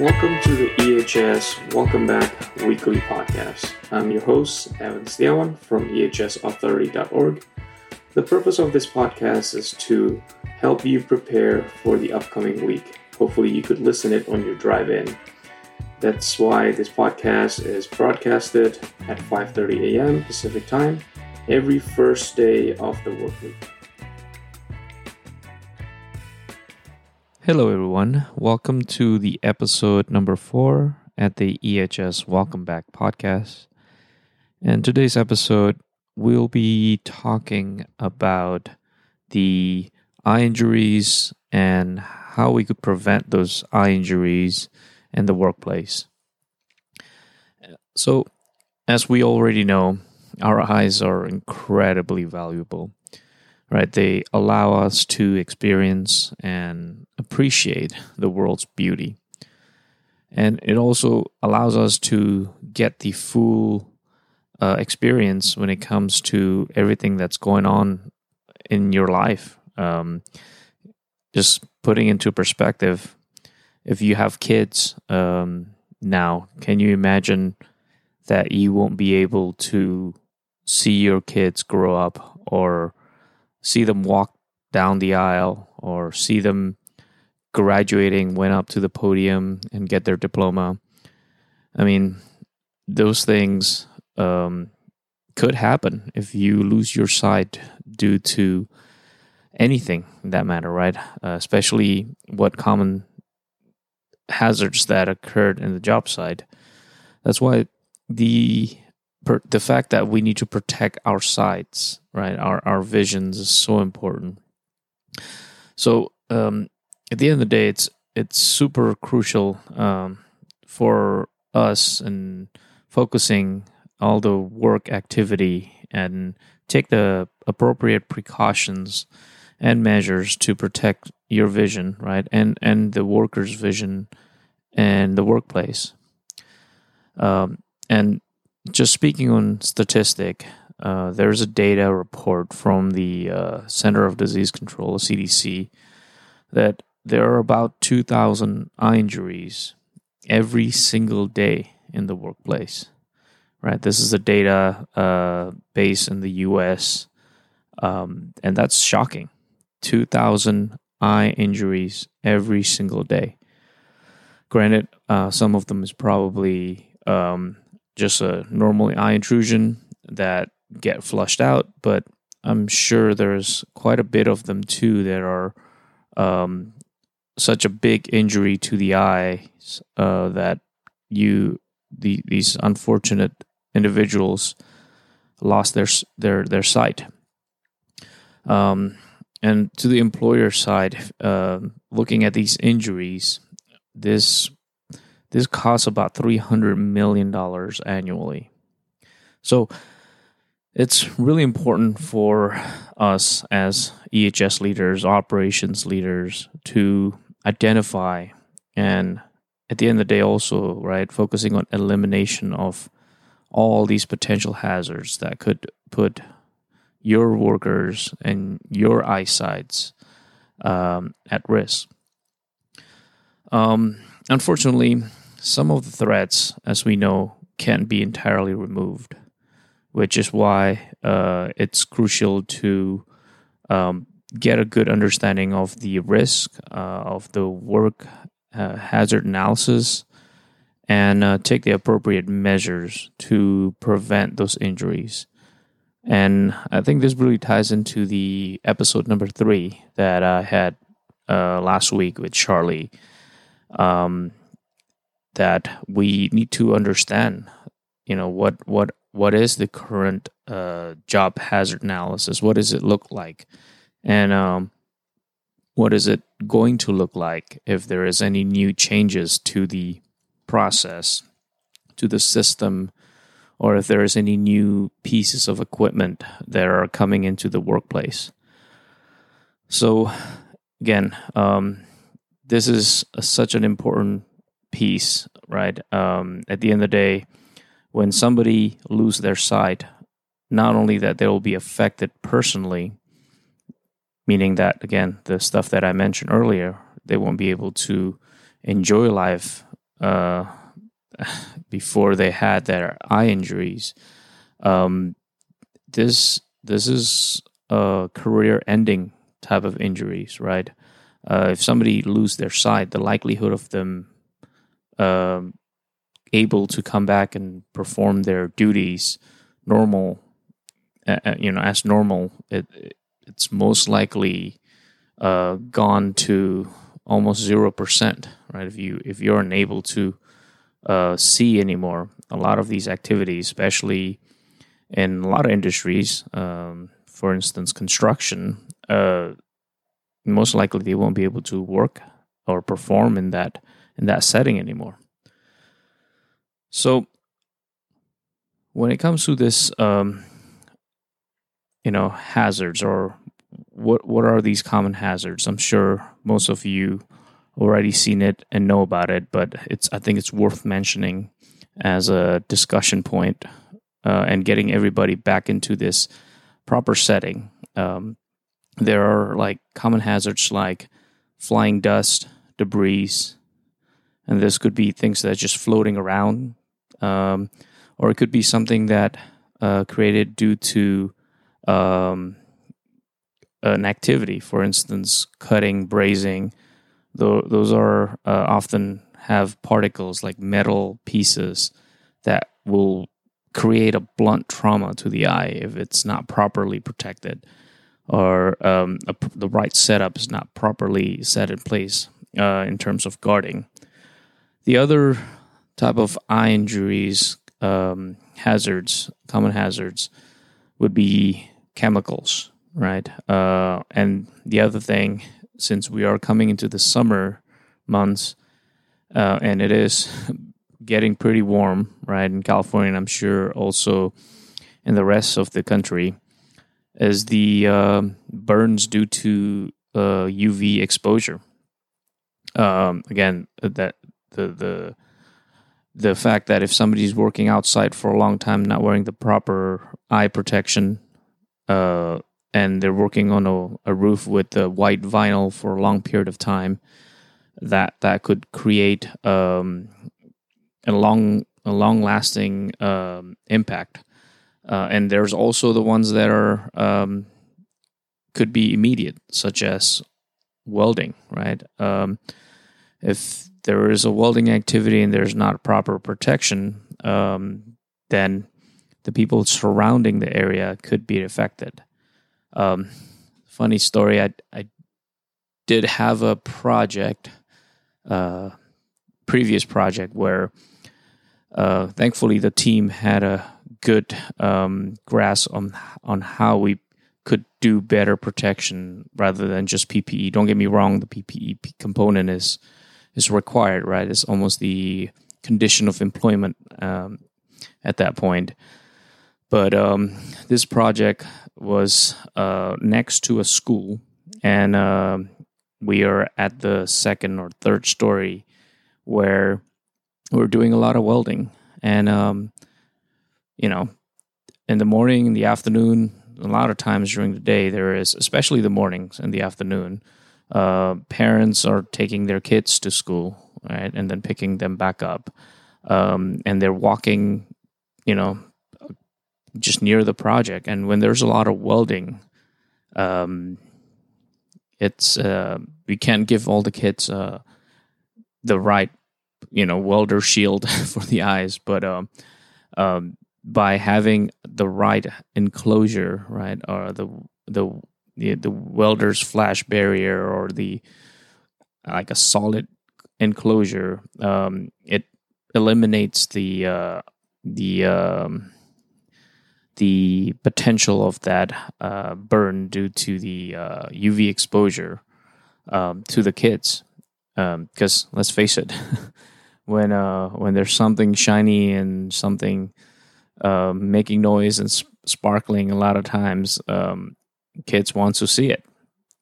Welcome to the EHS Welcome Back Weekly Podcast. I'm your host, Evan Stiawan from ehsauthority.org. The purpose of this podcast is to help you prepare for the upcoming week. Hopefully, you could listen it on your drive in. That's why this podcast is broadcasted at 5:30 a.m. Pacific Time every first day of the work week. Hello, everyone. Welcome to the episode number four at the EHS Welcome Back podcast. And today's episode, we'll be talking about the eye injuries and how we could prevent those eye injuries in the workplace. So, as we already know, our eyes are incredibly valuable right? They allow us to experience and appreciate the world's beauty. And it also allows us to get the full uh, experience when it comes to everything that's going on in your life. Um, just putting into perspective, if you have kids um, now, can you imagine that you won't be able to see your kids grow up or see them walk down the aisle or see them graduating, went up to the podium and get their diploma. I mean, those things um, could happen if you lose your sight due to anything that matter, right? Uh, especially what common hazards that occurred in the job site. That's why the per, the fact that we need to protect our sights, right, our our visions is so important. So um, at the end of the day, it's it's super crucial um, for us and focusing all the work activity and take the appropriate precautions and measures to protect your vision, right, and and the worker's vision and the workplace. Um, and just speaking on statistic, uh, there's a data report from the uh, Center of Disease Control, CDC, that there are about 2,000 eye injuries every single day in the workplace. Right, this is the data uh, based in the U.S., um, and that's shocking. 2,000 eye injuries every single day. Granted, uh, some of them is probably um, just a normal eye intrusion that get flushed out, but I'm sure there's quite a bit of them too that are um, such a big injury to the eye uh, that you the these unfortunate individuals lost their their their sight. Um, and to the employer side, uh, looking at these injuries, this this costs about $300 million annually. So it's really important for us as EHS leaders, operations leaders, to identify and at the end of the day also, right, focusing on elimination of all these potential hazards that could put your workers and your eyesights um, at risk. Um, unfortunately, some of the threats, as we know, can't be entirely removed, which is why uh, it's crucial to um, get a good understanding of the risk uh, of the work uh, hazard analysis and uh, take the appropriate measures to prevent those injuries. And I think this really ties into the episode number three that I had uh, last week with Charlie. Um, that we need to understand you know what what what is the current uh, job hazard analysis? What does it look like? And um, what is it going to look like if there is any new changes to the process to the system or if there is any new pieces of equipment that are coming into the workplace? So again um, this is a, such an important piece, right? Um, at the end of the day, when somebody lose their sight, not only that they will be affected personally, meaning that again the stuff that I mentioned earlier, they won't be able to enjoy life uh, before they had their eye injuries. Um, this this is a career ending type of injuries, right? Uh, if somebody lose their sight, the likelihood of them um, able to come back and perform their duties normal, uh, uh you know, as normal, it, it's most likely uh, gone to almost zero percent, right? If you if you're unable to uh, see anymore, a lot of these activities, especially in a lot of industries, um, for instance, construction, uh, most likely they won't be able to work or perform in that in that setting anymore. So, when it comes to this, um, you know, hazards or what what are these common hazards? I'm sure most of you already seen it and know about it, but it's I think it's worth mentioning as a discussion point uh, and getting everybody back into this proper setting. Um, there are like common hazards like flying dust, debris, and this could be things that are just floating around, um, or it could be something that uh, created due to um, an activity, for instance, cutting, brazing. Those are uh, often have particles like metal pieces that will create a blunt trauma to the eye if it's not properly protected or um, a, the right setup is not properly set in place uh, in terms of guarding. The other type of eye injuries, um, hazards, common hazards, would be chemicals, right? Uh, and the other thing, since we are coming into the summer months, uh, and it is getting pretty warm, right, in California, and I'm sure also in the rest of the country, is the uh, burns due to uh, UV exposure. Um, again, that the the the fact that if somebody's working outside for a long time, not wearing the proper eye protection, uh, and they're working on a, a roof with the white vinyl for a long period of time, that that could create um, a long a long lasting um, impact. Uh, and there's also the ones that are um, could be immediate, such as welding. Right, um, if there is a welding activity and there's not proper protection, um, then the people surrounding the area could be affected. Um, funny story, I I did have a project, uh, previous project where uh, thankfully the team had a good um, grasp on on how we could do better protection rather than just PPE. Don't get me wrong; the PPE component is is required, right? It's almost the condition of employment um, at that point. But um, this project was uh, next to a school, and uh, we are at the second or third story where we're doing a lot of welding, and um, you know, in the morning, in the afternoon, a lot of times during the day, there is, especially the mornings and the afternoon, uh, parents are taking their kids to school, right, and then picking them back up, um, and they're walking, you know, just near the project. And when there's a lot of welding, um, it's uh, we can't give all the kids uh, the right you know welder shield for the eyes, but um, um, by having the right enclosure, right, or the the the, the welder's flash barrier or the like a solid enclosure, um, it eliminates the uh, the um, the potential of that uh, burn due to the uh, UV exposure um, to the kids. Because um, let's face it, when uh, when there's something shiny and something um, making noise and sp- sparkling, a lot of times um, kids want to see it.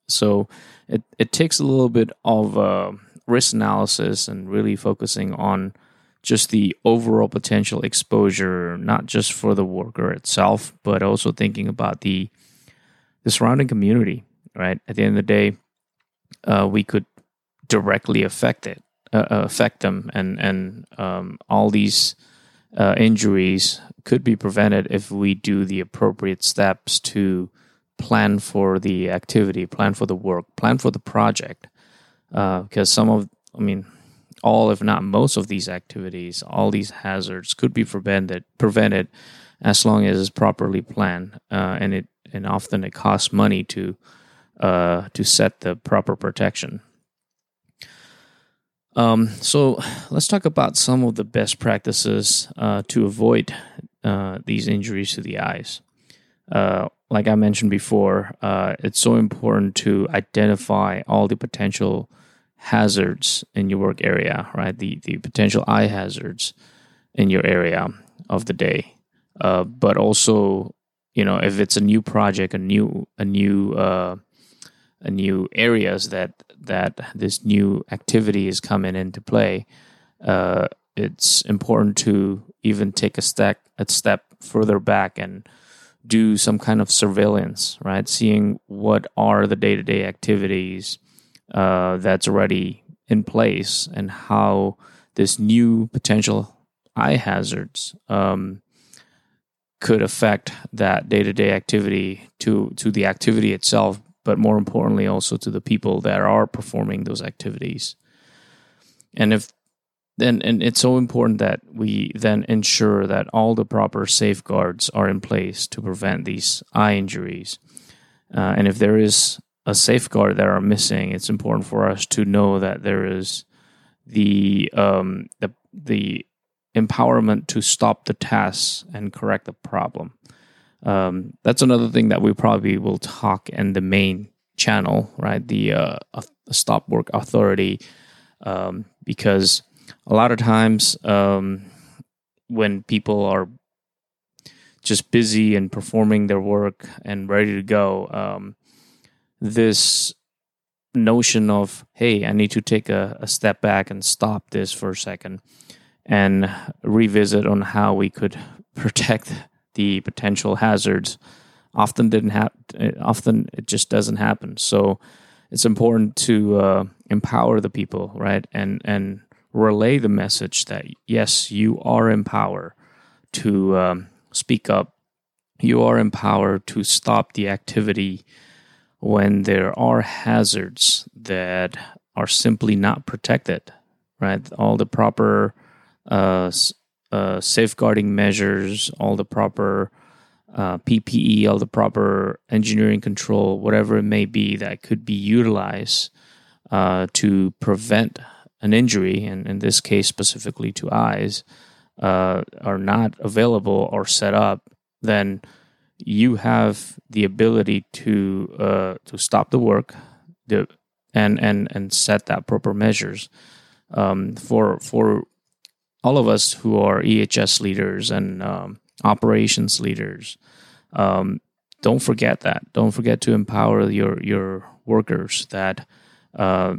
So it it takes a little bit of uh, risk analysis and really focusing on just the overall potential exposure, not just for the worker itself, but also thinking about the the surrounding community. Right at the end of the day, uh, we could directly affect it uh, affect them, and and um, all these uh, injuries could be prevented if we do the appropriate steps to plan for the activity, plan for the work, plan for the project. Because uh, some of, I mean, all, if not most of these activities, all these hazards could be prevented prevented as long as it's properly planned, uh, and it and often it costs money to uh, to set the proper protection. Um, so let's talk about some of the best practices uh, to avoid uh, these injuries to the eyes. Uh, like I mentioned before, uh, it's so important to identify all the potential hazards in your work area, right? The the potential eye hazards in your area of the day, uh, but also you know if it's a new project, a new a new uh, a new areas that that this new activity is coming into play, uh, it's important to even take a step a step further back and do some kind of surveillance, right? Seeing what are the day to day activities uh, that's already in place and how this new potential eye hazards um, could affect that day to day activity to to the activity itself, but more importantly also to the people that are performing those activities. And if then and it's so important that we then ensure that all the proper safeguards are in place to prevent these eye injuries. Uh, and if there is a safeguard that are missing, it's important for us to know that there is the um, the the empowerment to stop the tasks and correct the problem. Um, that's another thing that we probably will talk in the main channel, right? The uh, stop work authority, um, because a lot of times um, when people are just busy and performing their work and ready to go, um, this notion of hey i need to take a, a, step back and stop this for a second and revisit on how we could protect the potential hazards often didn't happen often it just doesn't happen. So it's important to uh, empower the people right? And and relay the message that yes you are empowered to um, speak up you are empowered to stop the activity when there are hazards that are simply not protected, right? All the proper uh, uh, safeguarding measures, all the proper uh, PPE, all the proper engineering control, whatever it may be that could be utilized uh, to prevent an injury, and in this case specifically to eyes, uh, are not available or set up, then you have the ability to uh, to stop the work, the, and and and set that proper measures um, for for all of us who are EHS leaders and um, operations leaders. Um, don't forget that. Don't forget to empower your your workers that uh,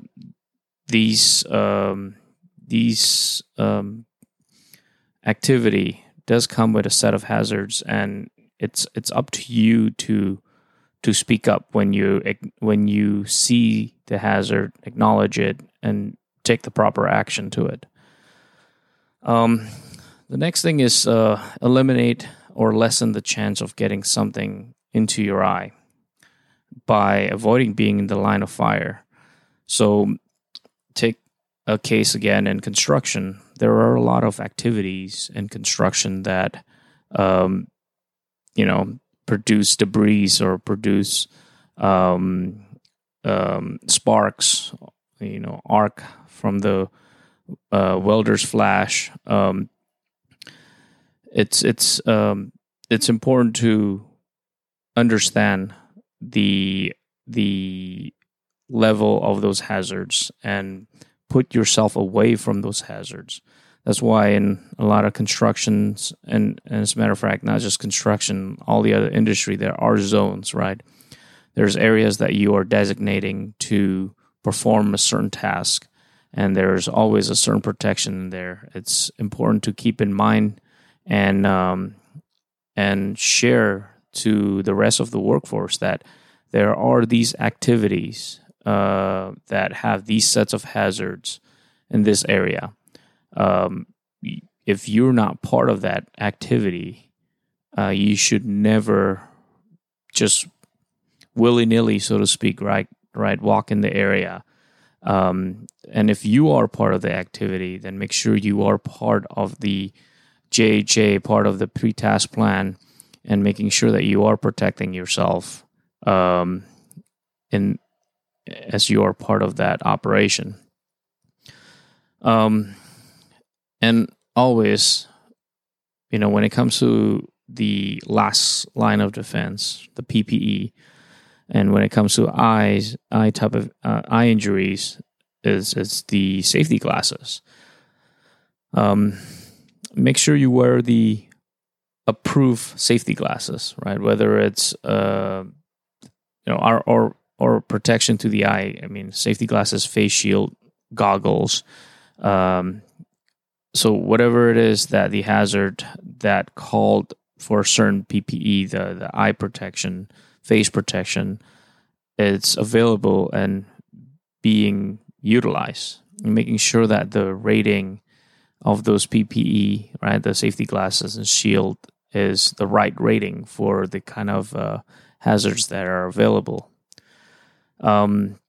these um, these um, activity does come with a set of hazards and it's it's up to you to to speak up when you when you see the hazard, acknowledge it, and take the proper action to it. Um, the next thing is uh, eliminate or lessen the chance of getting something into your eye by avoiding being in the line of fire. So, take a case again in construction. There are a lot of activities in construction that um, you know produce debris or produce um, um, sparks, you know, arc from the uh, welder's flash. Um, it's it's um, it's important to understand the the level of those hazards and put yourself away from those hazards. That's why in a lot of constructions, and, and as a matter of fact, not just construction, all the other industry, there are zones, right? There's areas that you are designating to perform a certain task, and there's always a certain protection there. It's important to keep in mind and um, and share to the rest of the workforce that there are these activities uh, that have these sets of hazards in this area. Um, if you're not part of that activity, uh, you should never just willy nilly, so to speak, right? Right, walk in the area. Um, and if you are part of the activity, then make sure you are part of the JHA, part of the pre-task plan, and making sure that you are protecting yourself um, in as you are part of that operation. Um, and always, you know, when it comes to the last line of defense, the PPE, and when it comes to eyes, eye type of uh, eye injuries, is is the safety glasses. Um, make sure you wear the approved safety glasses, right? Whether it's uh, you know, our, or or protection to the eye. I mean, safety glasses, face shield, goggles. Um, so whatever it is that the hazard that called for certain PPE, the the eye protection, face protection, it's available and being utilized. And making sure that the rating of those PPE, right, the safety glasses and shield, is the right rating for the kind of uh, hazards that are available. Um,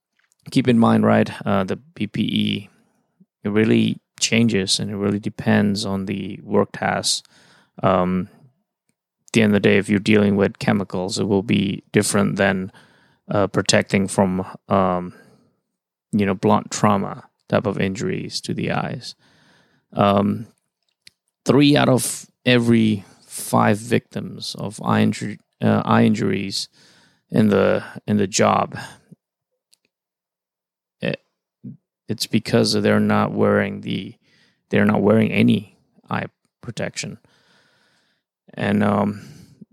keep in mind, right, uh, the PPE it really changes and it really depends on the work task. Um, at the end of the day, if you're dealing with chemicals, it will be different than uh, protecting from, um, you know, blunt trauma type of injuries to the eyes. Um, three out of every five victims of eye, uh, eye injuries in the in the job it's because they're not wearing the they're not wearing any eye protection and um,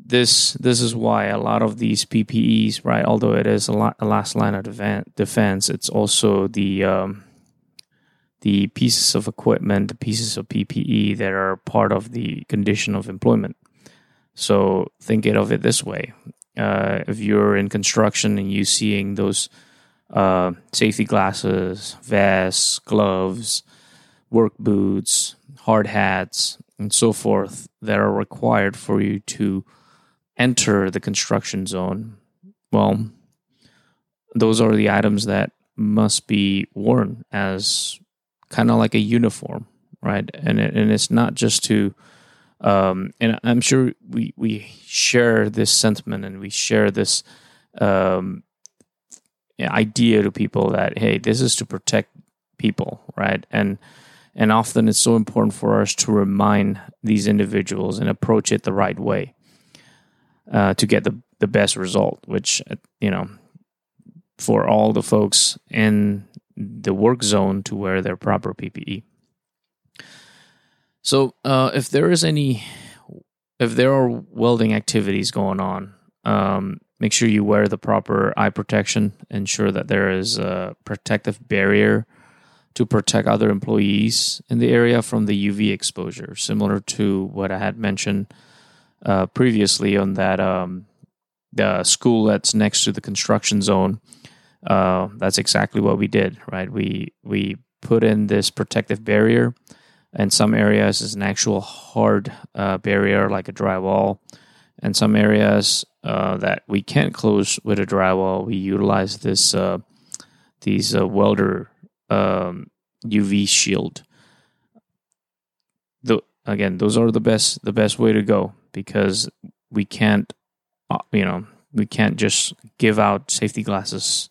this this is why a lot of these PPEs, right? Although it is a, lot, a last line of defense, it's also the um, the pieces of equipment, the pieces of PPE that are part of the condition of employment. So think of it this way: uh, if you're in construction and you're seeing those uh, safety glasses, vests, gloves, work boots, hard hats, and so forth that are required for you to enter the construction zone. Well, those are the items that must be worn as kind of like a uniform, right? And it, and it's not just to um, and I'm sure we we share this sentiment and we share this um, idea to people that hey, this is to protect people, right? And and often it's so important for us to remind these individuals and approach it the right way uh, to get the the best result. Which uh, you know, for all the folks in the work zone to wear their proper PPE. So, uh, if there is any, if there are welding activities going on, um, make sure you wear the proper eye protection. Ensure that there is a protective barrier to protect other employees in the area from the UV exposure, similar to what I had mentioned uh, previously on that um, the school that's next to the construction zone. Uh, that's exactly what we did, right? We we put in this protective barrier. In some areas, is an actual hard uh, barrier like a drywall. In some areas, uh, that we can't close with a drywall, we utilize this uh, these uh, welder um, UV shield. The, again, those are the best the best way to go because we can't, uh, you know, we can't just give out safety glasses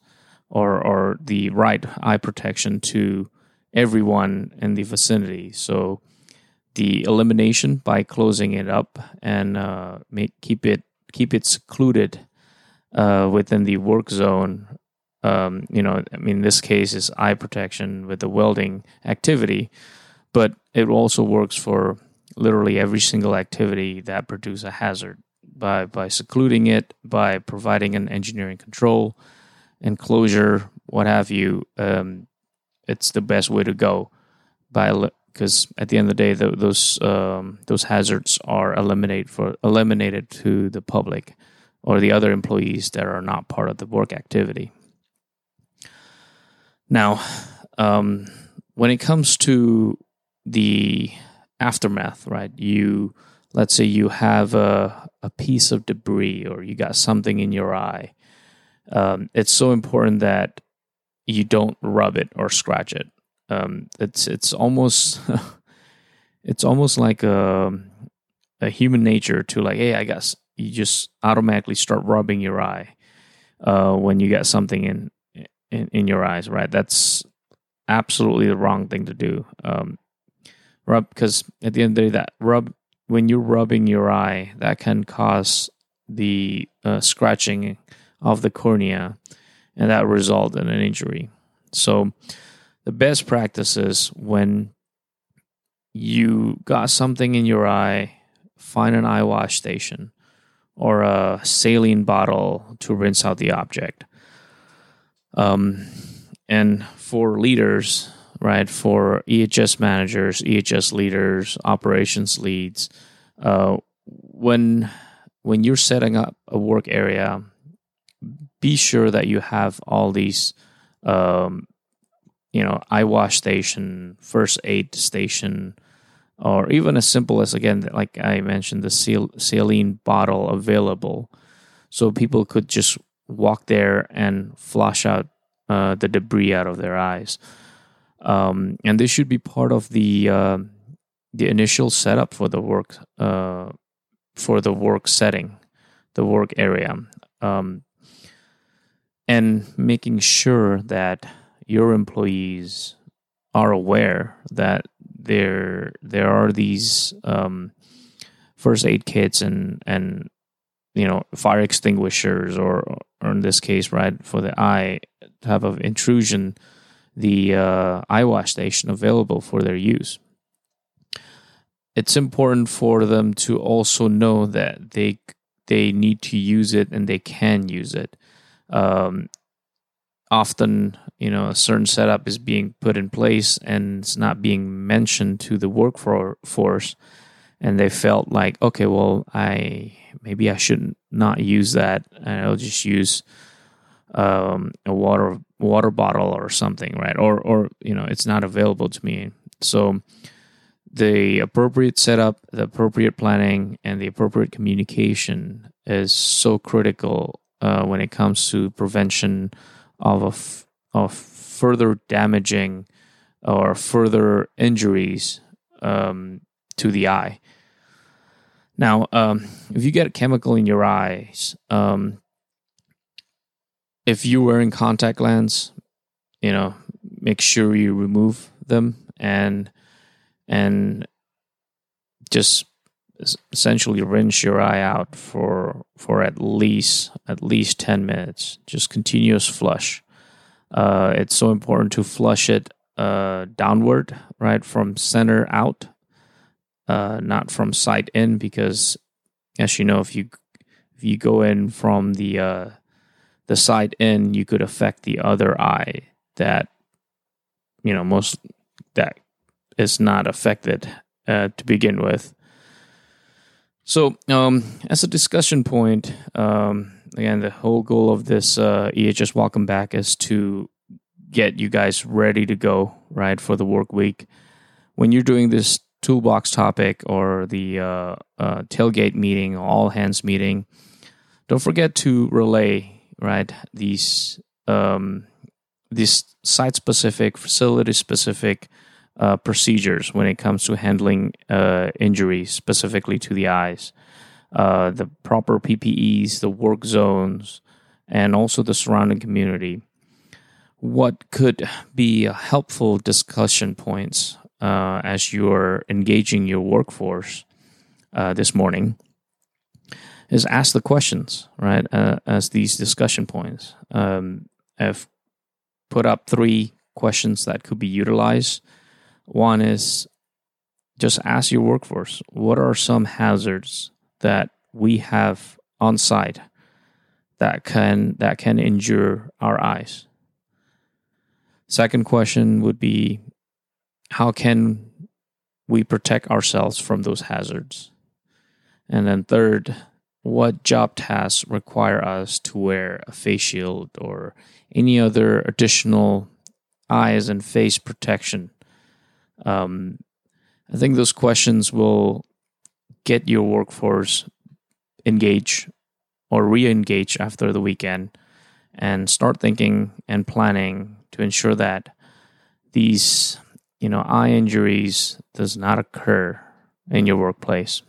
or or the right eye protection to everyone in the vicinity. So the elimination by closing it up and uh, make, keep it keep it secluded uh, within the work zone. Um, you know, I mean, this case is eye protection with the welding activity, but it also works for literally every single activity that produce a hazard by by secluding it, by providing an engineering control, enclosure, what have you. Um, it's the best way to go by because at the end of the day, the, those um, those hazards are eliminated for eliminated to the public or the other employees that are not part of the work activity. Now, um, when it comes to the aftermath, right? You let's say you have a a piece of debris or you got something in your eye. Um, it's so important that you don't rub it or scratch it. Um, it's it's almost it's almost like a a human nature to like, hey, I guess you just automatically start rubbing your eye uh, when you get something in, in in your eyes, right? That's absolutely the wrong thing to do. Um, rub because at the end of the day, that rub when you're rubbing your eye, that can cause the uh, scratching of the cornea, and that result in an injury. So, the best practices when you got something in your eye, find an eye wash station or a saline bottle to rinse out the object. Um, and for leaders, right, for EHS managers, EHS leaders, operations leads, uh, when when you're setting up a work area, be sure that you have all these, um, you know, eye wash station, first aid station, or even as simple as again, like I mentioned, the saline bottle available, so people could just walk there and flush out uh, the debris out of their eyes. Um, and this should be part of the uh, the initial setup for the work uh, for the work setting, the work area, um, and making sure that your employees are aware that there there are these um, first aid kits and and you know fire extinguishers or or in this case right for the eye type of intrusion the uh, eye wash station available for their use. It's important for them to also know that they they need to use it and they can use it. Um, often you know a certain setup is being put in place and it's not being mentioned to the workforce and they felt like okay well i maybe i should not use that. And i'll just use um, a water water bottle or something right? Or or you know it's not available to me. So the appropriate setup the appropriate planning and the appropriate communication is so critical uh, when it comes to prevention of f- of further damaging or further injuries um, to the eye. Now, um, if you get a chemical in your eyes, um, if you're wearing contact lens, you know, make sure you remove them and and just essentially rinse your eye out for for at least at least 10 minutes just continuous flush uh, it's so important to flush it uh, downward right from center out uh, not from side in because as you know if you if you go in from the uh, the side in you could affect the other eye that you know most that is not affected uh, to begin with. So, um, as a discussion point, um, again, the whole goal of this uh, EHS Welcome Back is to get you guys ready to go, right, for the work week. When you're doing this toolbox topic or the uh, uh, tailgate meeting, all hands meeting, don't forget to relay, right, these um, these site specific, facility specific uh, procedures when it comes to handling uh, injuries, specifically to the eyes. Uh, the proper PPEs, the work zones, and also the surrounding community. What could be a helpful discussion points uh, as you're engaging your workforce uh, this morning is ask the questions, right? Uh, as these discussion points. Um, I've put up three questions that could be utilized one is just ask your workforce what are some hazards that we have on site that can that can injure our eyes. Second question would be how can we protect ourselves from those hazards? And then third, what job tasks require us to wear a face shield or any other additional eyes and face protection Um, I think those questions will get your workforce engaged or re engage after the weekend and start thinking and planning to ensure that these you know eye injuries does not occur in your workplace.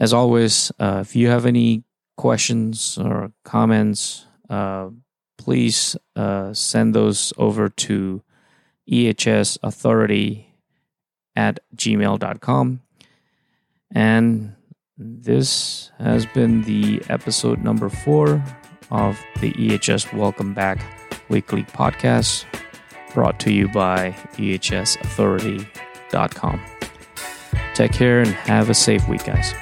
As always uh, if you have any questions or comments uh, please uh, send those over to ehsauthority at gmail.com and this has been the episode number four of the EHS Welcome Back weekly podcast brought to you by ehsauthority.com. Take care and have a safe week, guys.